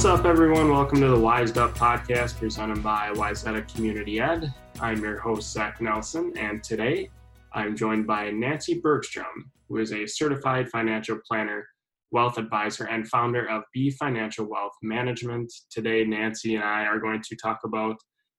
What's up, everyone? Welcome to the Wised Up podcast presented by Wayzata Community Ed. I'm your host, Zach Nelson, and today I'm joined by Nancy Bergstrom, who is a certified financial planner, wealth advisor, and founder of B Financial Wealth Management. Today, Nancy and I are going to talk about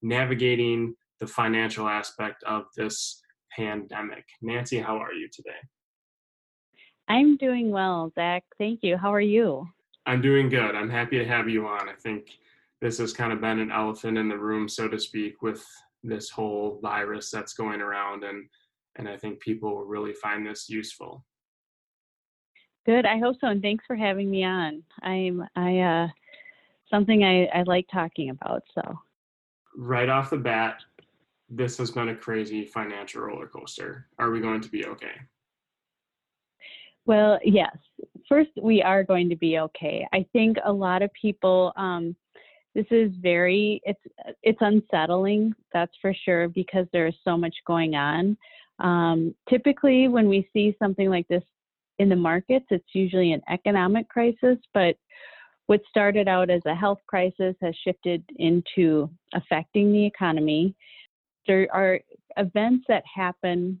navigating the financial aspect of this pandemic. Nancy, how are you today? I'm doing well, Zach. Thank you. How are you? I'm doing good. I'm happy to have you on. I think this has kind of been an elephant in the room, so to speak, with this whole virus that's going around, and and I think people will really find this useful. Good. I hope so, and thanks for having me on. I'm I uh something I, I like talking about. So right off the bat, this has been a crazy financial roller coaster. Are we going to be okay? Well, yes. First, we are going to be okay. I think a lot of people. Um, this is very it's it's unsettling. That's for sure because there is so much going on. Um, typically, when we see something like this in the markets, it's usually an economic crisis. But what started out as a health crisis has shifted into affecting the economy. There are events that happen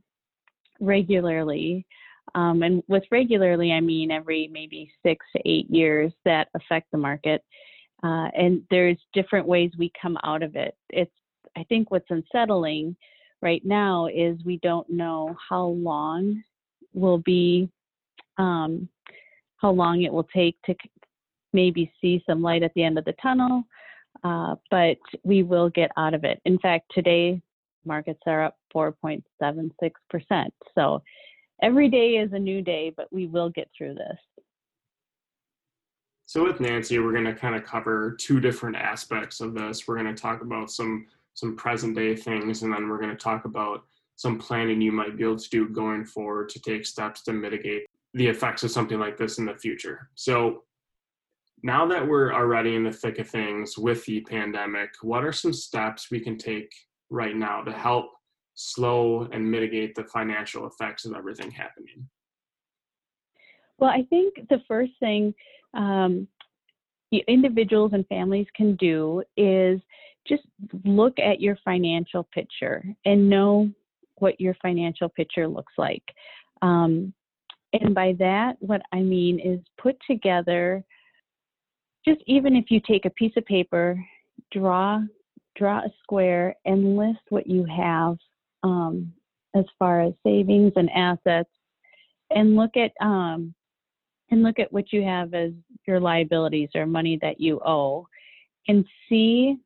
regularly um, and with regularly, I mean every maybe six to eight years that affect the market. Uh, and there's different ways we come out of it. It's, I think what's unsettling right now is we don't know how long will be, um, how long it will take to maybe see some light at the end of the tunnel, uh, but we will get out of it. In fact, today markets are up 4.76%. So every day is a new day, but we will get through this. So with Nancy, we're going to kind of cover two different aspects of this. We're going to talk about some some present day things, and then we're going to talk about some planning you might be able to do going forward to take steps to mitigate the effects of something like this in the future. So now that we're already in the thick of things with the pandemic, what are some steps we can take right now to help slow and mitigate the financial effects of everything happening? Well, I think the first thing um, individuals and families can do is just look at your financial picture and know what your financial picture looks like. Um, and by that, what I mean is put together, just even if you take a piece of paper, draw draw a square and list what you have um, as far as savings and assets, and look at um, and look at what you have as your liabilities or money that you owe, and see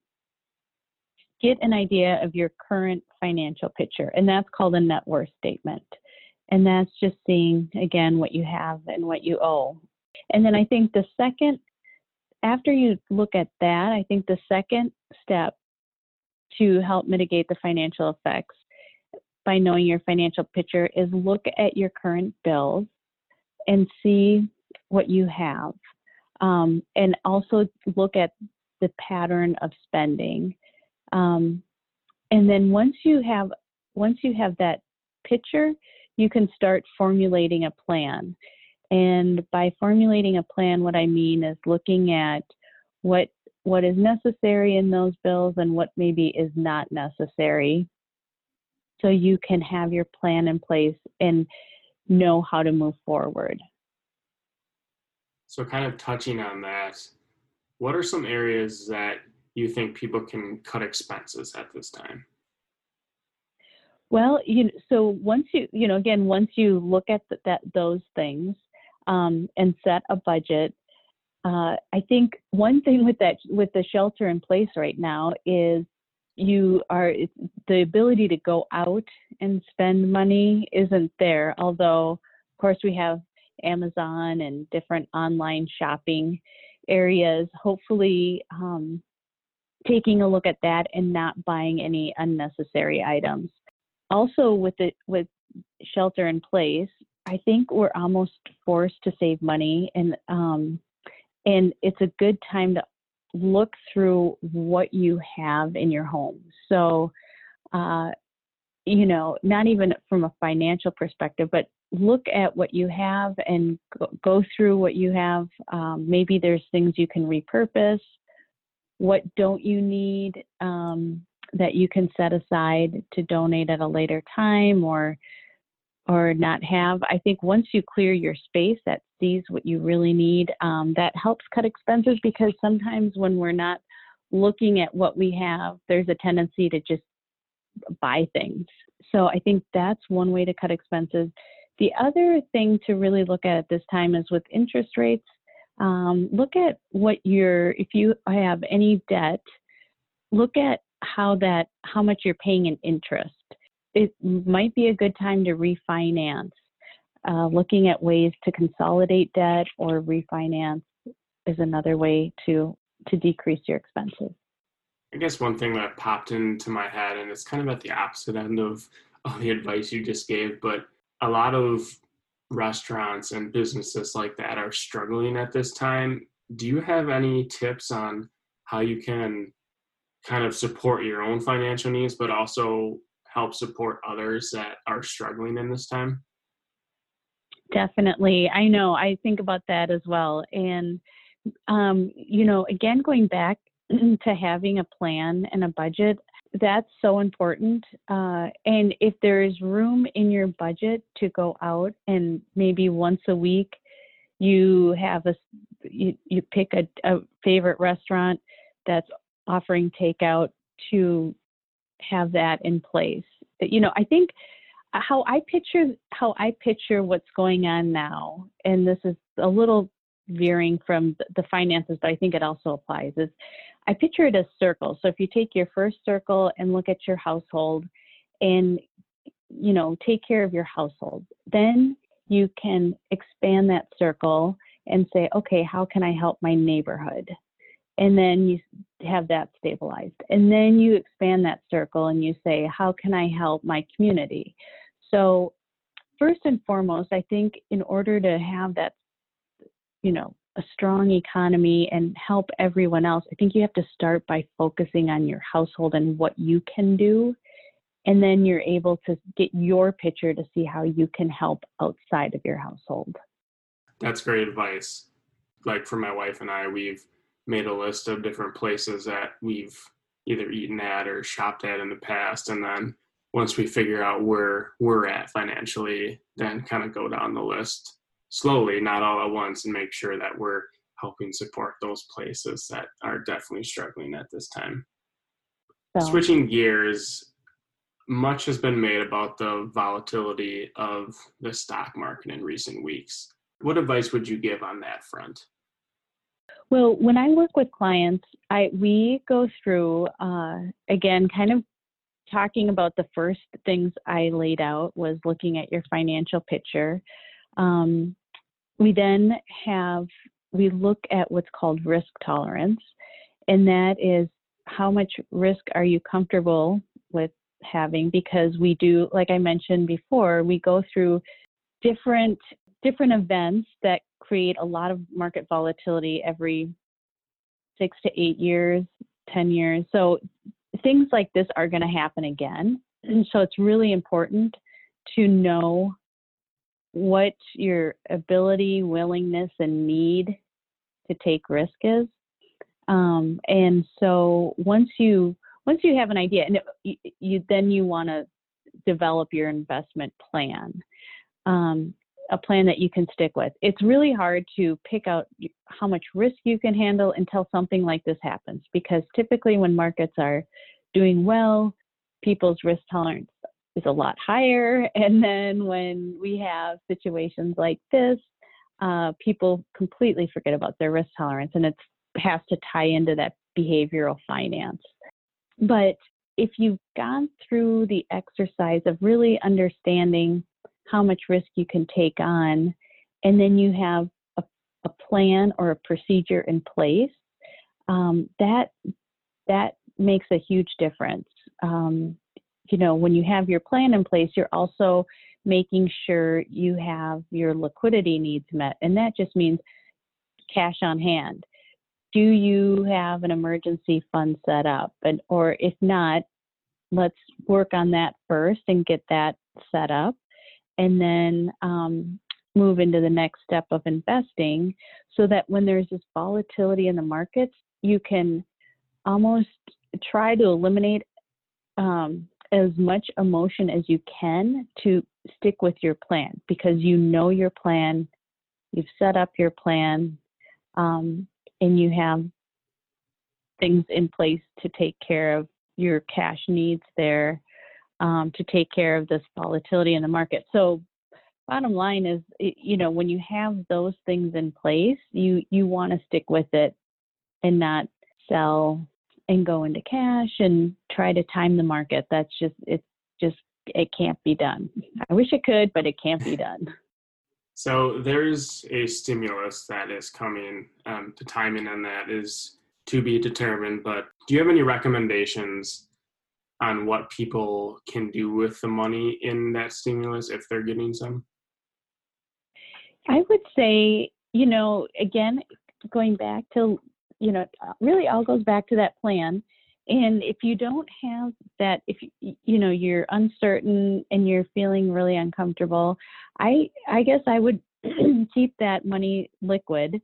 get an idea of your current financial picture, and that's called a net worth statement. And that's just seeing again what you have and what you owe. And then I think the second, after you look at that, I think the second step to help mitigate the financial effects by knowing your financial picture is look at your current bills and see what you have. Um, and also look at the pattern of spending. Um, and then once you have once you have that picture, you can start formulating a plan. And by formulating a plan, what I mean is looking at what what is necessary in those bills and what maybe is not necessary so you can have your plan in place and know how to move forward. So, kind of touching on that, what are some areas that you think people can cut expenses at this time? Well, you know, so once you you know again once you look at the, that those things um, and set a budget, uh, I think one thing with that with the shelter in place right now is you are the ability to go out and spend money isn't there. Although of course we have amazon and different online shopping areas. Hopefully um, taking a look at that and not buying any unnecessary items. Also with it with shelter in place i think we're almost forced to save money and um, and it's a good time to look through what you have in your home. So, uh, you know, not even from a financial perspective, but look at what you have and go, go through what you have. Um, maybe there's things you can repurpose. What don't you need um, that you can set aside to donate at a later time or or not have. I think once you clear your space that sees what you really need, um, that helps cut expenses because sometimes when we're not looking at what we have, there's a tendency to just buy things. So I think that's one way to cut expenses. The other thing to really look at at this time is with interest rates. Um, look at what your if you have any debt, look at how that how much you're paying in interest. It might be a good time to refinance. Uh, looking at ways to consolidate debt or refinance is another way to to decrease your expenses. I guess one thing that popped into my head, and it's kind of at the opposite end of, of the advice you just gave, but a lot of restaurants and businesses like that are struggling at this time. Do you have any tips on how you can kind of support your own financial needs, but also help support others that are struggling in this time? Definitely. I know. I think about that as well. And, um, you know, again, going back to having a plan and a budget, that's so important. Uh, and if there is room in your budget to go out and maybe once a week you have a you, you pick a, a favorite restaurant that's offering takeout to have that in place. You know, I think uh, how I picture how I picture what's going on now, and this is a little veering from the finances, but I think it also applies. Is I picture it as circles. So if you take your first circle and look at your household, and you know take care of your household, then you can expand that circle and say, okay, how can I help my neighborhood? And then you have that stabilized. And then you expand that circle and you say, how can I help my community? So, first and foremost, I think in order to have that, you know, a strong economy and help everyone else, I think you have to start by focusing on your household and what you can do. And then you're able to get your picture to see how you can help outside of your household. That's great advice. Like for my wife and I, we've made a list of different places that we've either eaten at or shopped at in the past and then once we figure out where we're at financially then kind of go down the list slowly not all at once and make sure that we're helping support those places that are definitely struggling at this time so. switching gears much has been made about the volatility of the stock market in recent weeks what advice would you give on that front well, when I work with clients, I we go through uh, again, kind of talking about the first things I laid out was looking at your financial picture. Um, we then have we look at what's called risk tolerance, and that is how much risk are you comfortable with having because we do like i mentioned before we go through different different events that create a lot of market volatility every six to eight years, 10 years. So things like this are going to happen again. And so it's really important to know what your ability, willingness, and need to take risk is. Um, and so once you once you have an idea, and you, you then you want to develop your investment plan. Um, a plan that you can stick with. It's really hard to pick out how much risk you can handle until something like this happens because typically when markets are doing well, people's risk tolerance is a lot higher. And then when we have situations like this, uh, people completely forget about their risk tolerance and it has to tie into that behavioral finance. But if you've gone through the exercise of really understanding how much risk you can take on, and then you have a, a plan or a procedure in place, um, that that makes a huge difference. Um, you know, when you have your plan in place, you're also making sure you have your liquidity needs met, and that just means cash on hand. Do you have an emergency fund set up? And or if not, let's work on that first and get that set up and then um, move into the next step of investing so that when there's this volatility in the markets, you can almost try to eliminate um, as much emotion as you can to stick with your plan because you know your plan, you've set up your plan, um, and you have things in place to take care of your cash needs there, um, to take care of this volatility in the market. So, bottom line is, you know, when you have those things in place, you you want to stick with it and not sell and go into cash and try to time the market. That's just it's just it can't be done. I wish it could, but it can't be done. So there's a stimulus that is coming. Um, the timing on that is to be determined. But do you have any recommendations on what people can do with the money in that stimulus if they're getting some? I would say, you know, again, going back to you know, really all goes back to that plan. And if you don't have that, if you you know you're uncertain and you're feeling really uncomfortable, I I guess I would keep that money liquid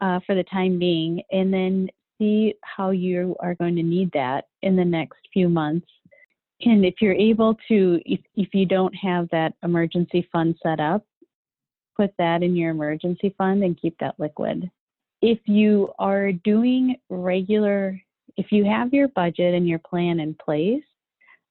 uh, for the time being, and then see how you are going to need that in the next few months. And if you're able to, if if you don't have that emergency fund set up, put that in your emergency fund and keep that liquid if you are doing regular, if you have your budget and your plan in place,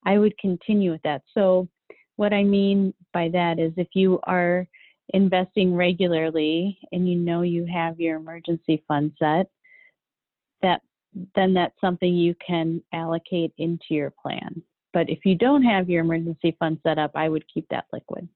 I would continue with that. So, what I mean by that is if you are investing regularly and you know you have your emergency fund set, that then that's something you can allocate into your plan. But if you don't have your emergency fund set up, I would keep that liquid.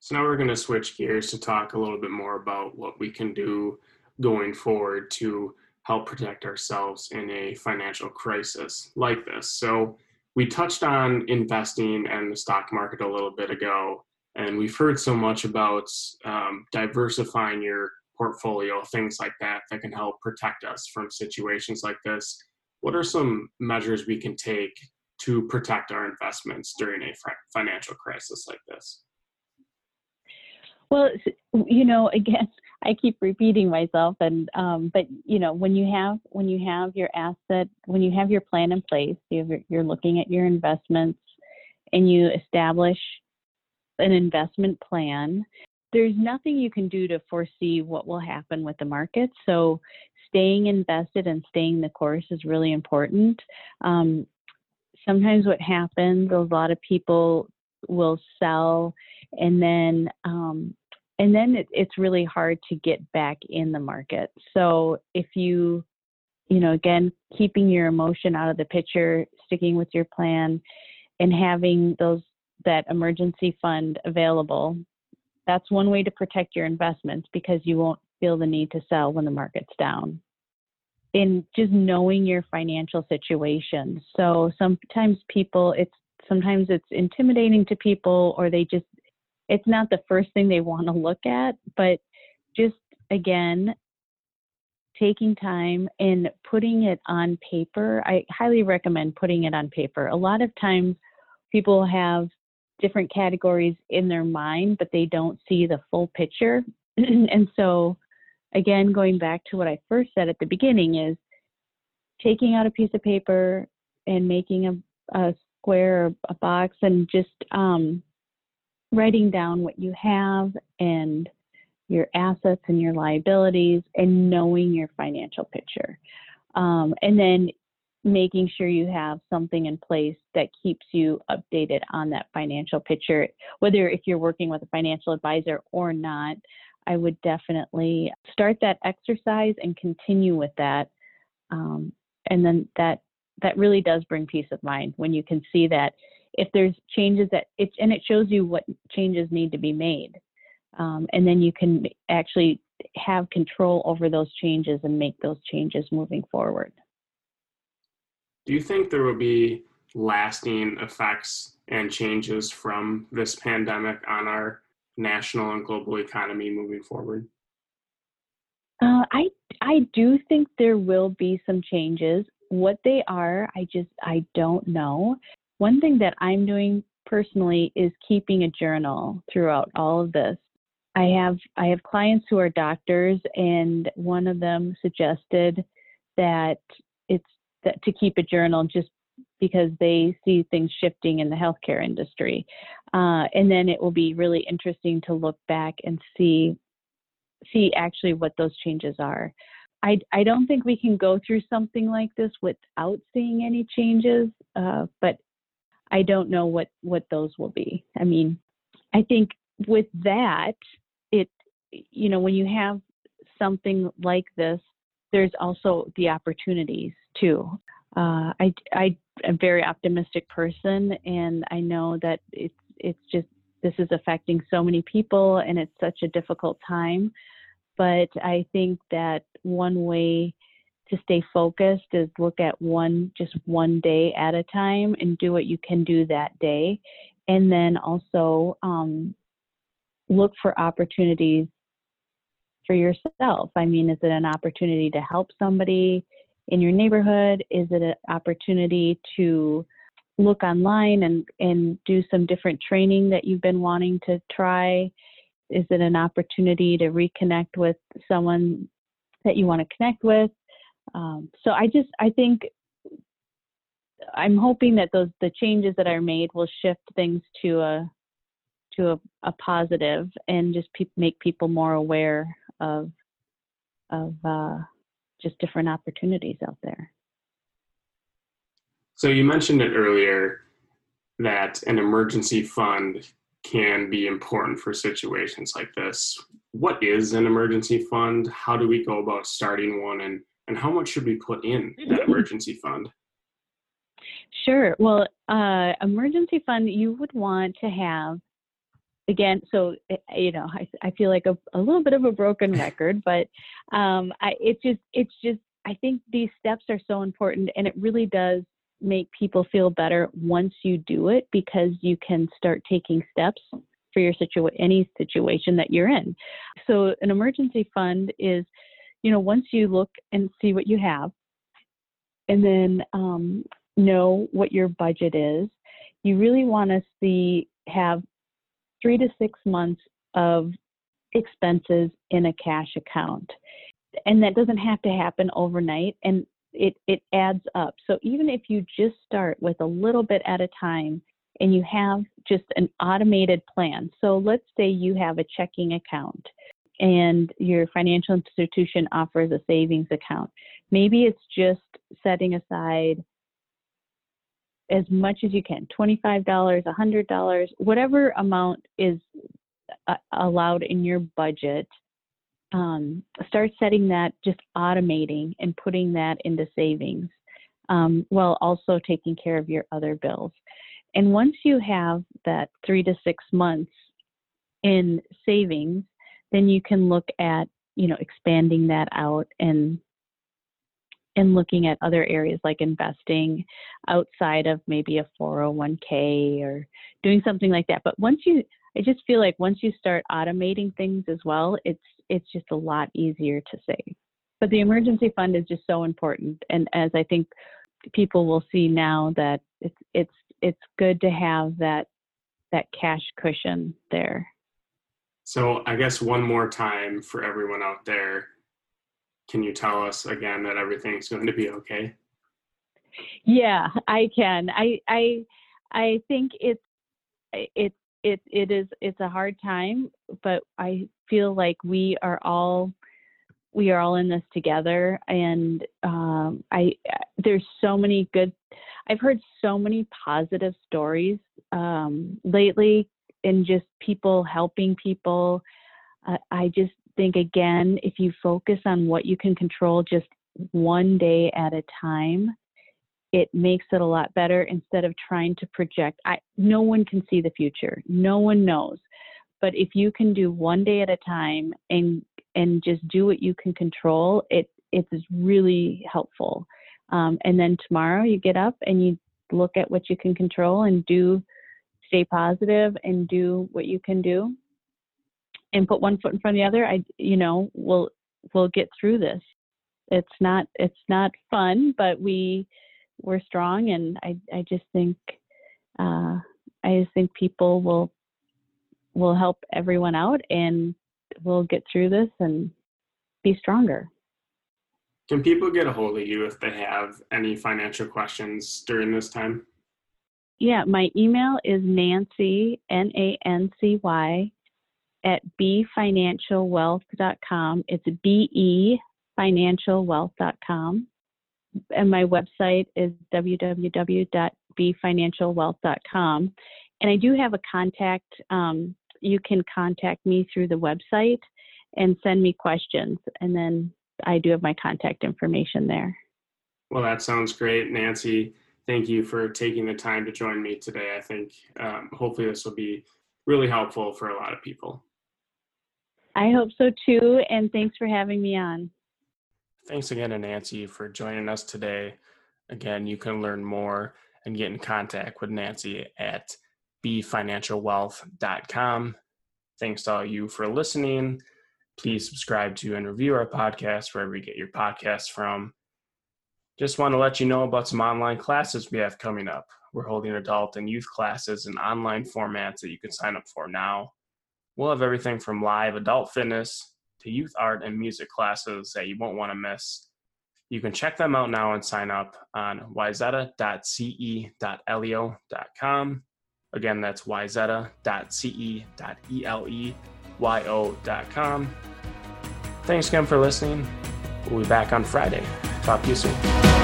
So now we're going to switch gears to talk a little bit more about what we can do going forward to help protect ourselves in a financial crisis like this. So we touched on investing and the stock market a little bit ago, and we've heard so much about um, diversifying your portfolio, things like that, that can help protect us from situations like this. What are some measures we can take to protect our investments during a financial crisis like this? Well, you know, again, I keep repeating myself, and um, but you know, when you have when you have your asset, when you have your plan in place, you you're looking at your investments, and you establish an investment plan. There's nothing you can do to foresee what will happen with the market. So, staying invested and staying the course is really important. Um, sometimes what happens, a lot of people will sell and then um, and then it, it's really hard to get back in the market. So if you you know again keeping your emotion out of the picture, sticking with your plan, and having those that emergency fund available, that's one way to protect your investments because you won't feel the need to sell when the market's down in just knowing your financial situation. So sometimes people it's sometimes it's intimidating to people or they just it's not the first thing they want to look at, but just again, taking time and putting it on paper. I highly recommend putting it on paper. A lot of times people have different categories in their mind, but they don't see the full picture. and so, again, going back to what I first said at the beginning is taking out a piece of paper and making a, a square or a box and just um, writing down what you have and your assets and your liabilities and knowing your financial picture. Um, and then making sure you have something in place that keeps you updated on that financial picture. Whether if you're working with a financial advisor or not, I would definitely start that exercise and continue with that. Um, and then that that really does bring peace of mind when you can see that if there's changes that it and it shows you what changes need to be made um, and then you can actually have control over those changes and make those changes moving forward do you think there will be lasting effects and changes from this pandemic on our national and global economy moving forward uh, I I do think there will be some changes. What they are, I just I don't know one thing that I'm doing personally is keeping a journal throughout all of this. I have I have clients who are doctors, and one of them suggested that that to keep a journal just because they see things shifting in the healthcare industry, uh, and then it will be really interesting to look back and see see actually what those changes are. I, I don't think we can go through something like this without seeing any changes, uh, but I don't know what, what those will be. I mean, I think with that, it, you know, when you have something like this, there's also the opportunities too. Uh, I, I am a very optimistic person, and I know that it's, it's just, this is affecting so many people, and it's such a difficult time. But I think that one way to stay focused is look at one just one day at a time and do what you can do that day and then also um, look for opportunities for yourself i mean is it an opportunity to help somebody in your neighborhood? Is it an opportunity to look online and, and do some different training that you've been wanting to try? Is it an opportunity to reconnect with someone that you want to connect with? Um, so I just I think I'm hoping that those the changes that are made will shift things to a to a, a positive and just pe- make people more aware of of uh, just different opportunities out there. So you mentioned it earlier that an emergency fund can be important for situations like this. What is an emergency fund? How do we go about starting one and and how much should we put in that emergency fund? Sure. Well, uh, emergency fund you would want to have again. So eh, you know, I, I feel like a, a little bit of a broken record, but um, I, it's just it's just I think these steps are so important, and it really does make people feel better once you do it because you can start taking steps for your situa- any situation that you're in. So an emergency fund is you know, once you look and see what you have, and then um, know what your budget is, you really want to see have three to six months of expenses in a cash account. And that doesn't have to happen overnight and it, it adds up. So even if you just start with a little bit at a time and you have just an automated plan. So let's say you have a checking account and your financial institution offers a savings account. Maybe it's just setting aside as much as you can $25, $100, whatever amount is uh, allowed in your budget. Um, start setting that, just automating and putting that into savings um, while also taking care of your other bills. And once you have that three to six months in savings, then you can look at you know expanding that out and and looking at other areas like investing outside of maybe a 401k or doing something like that. But once you i just feel like once you start automating things as well it's it's just a lot easier to save. But the emergency fund is just so important. And as i think people will see now that it's it's it's good to have that that cash cushion there. So I guess one more time for everyone out there, can you tell us again that everything's going to be okay? Yeah, I can. I I I think it's it it it is it's a hard time, but I feel like we are all we are all in this together and um, I there's so many good I've heard so many positive stories um, lately and just people helping people. Uh, I just think, again, if you focus on what you can control just one day at a time, it makes it a lot better instead of trying to project. I, no one can see the future, no one knows. But if you can do one day at a time and and just do what you can control, it it's really helpful. Um, and then tomorrow you get up and you look at what you can control and do stay positive and do what you can do and put one foot in front of the other i you know we'll we'll get through this it's not it's not fun but we we're strong and i i just think uh I just think people will will help everyone out and we'll get through this and be stronger. Can people get a hold of you if they have any financial questions during this time? Yeah, my email is Nancy, N A N C Y, at befinancialwealth.com. It's B E financialwealth.com. And my website is www.befinancialwealth.com. And I do have a contact. Um, you can contact me through the website and send me questions. And then I do have my contact information there. Well, that sounds great, Nancy. Thank you for taking the time to join me today. I think um, hopefully this will be really helpful for a lot of people. I hope so too. And thanks for having me on. Thanks again to Nancy for joining us today. Again, you can learn more and get in contact with Nancy at befinancialwealth.com. Thanks to all you for listening. Please subscribe to and review our podcast wherever you get your podcasts from. Just want to let you know about some online classes we have coming up. We're holding adult and youth classes in online formats that you can sign up for now. We'll have everything from live adult fitness to youth art and music classes that you won't want to miss. You can check them out now and sign up on wayzata.ce.eleyo.com. Again, that's wayzata.ce.eleyo.com. Thanks again for listening. We'll be back on Friday. Talk to you soon.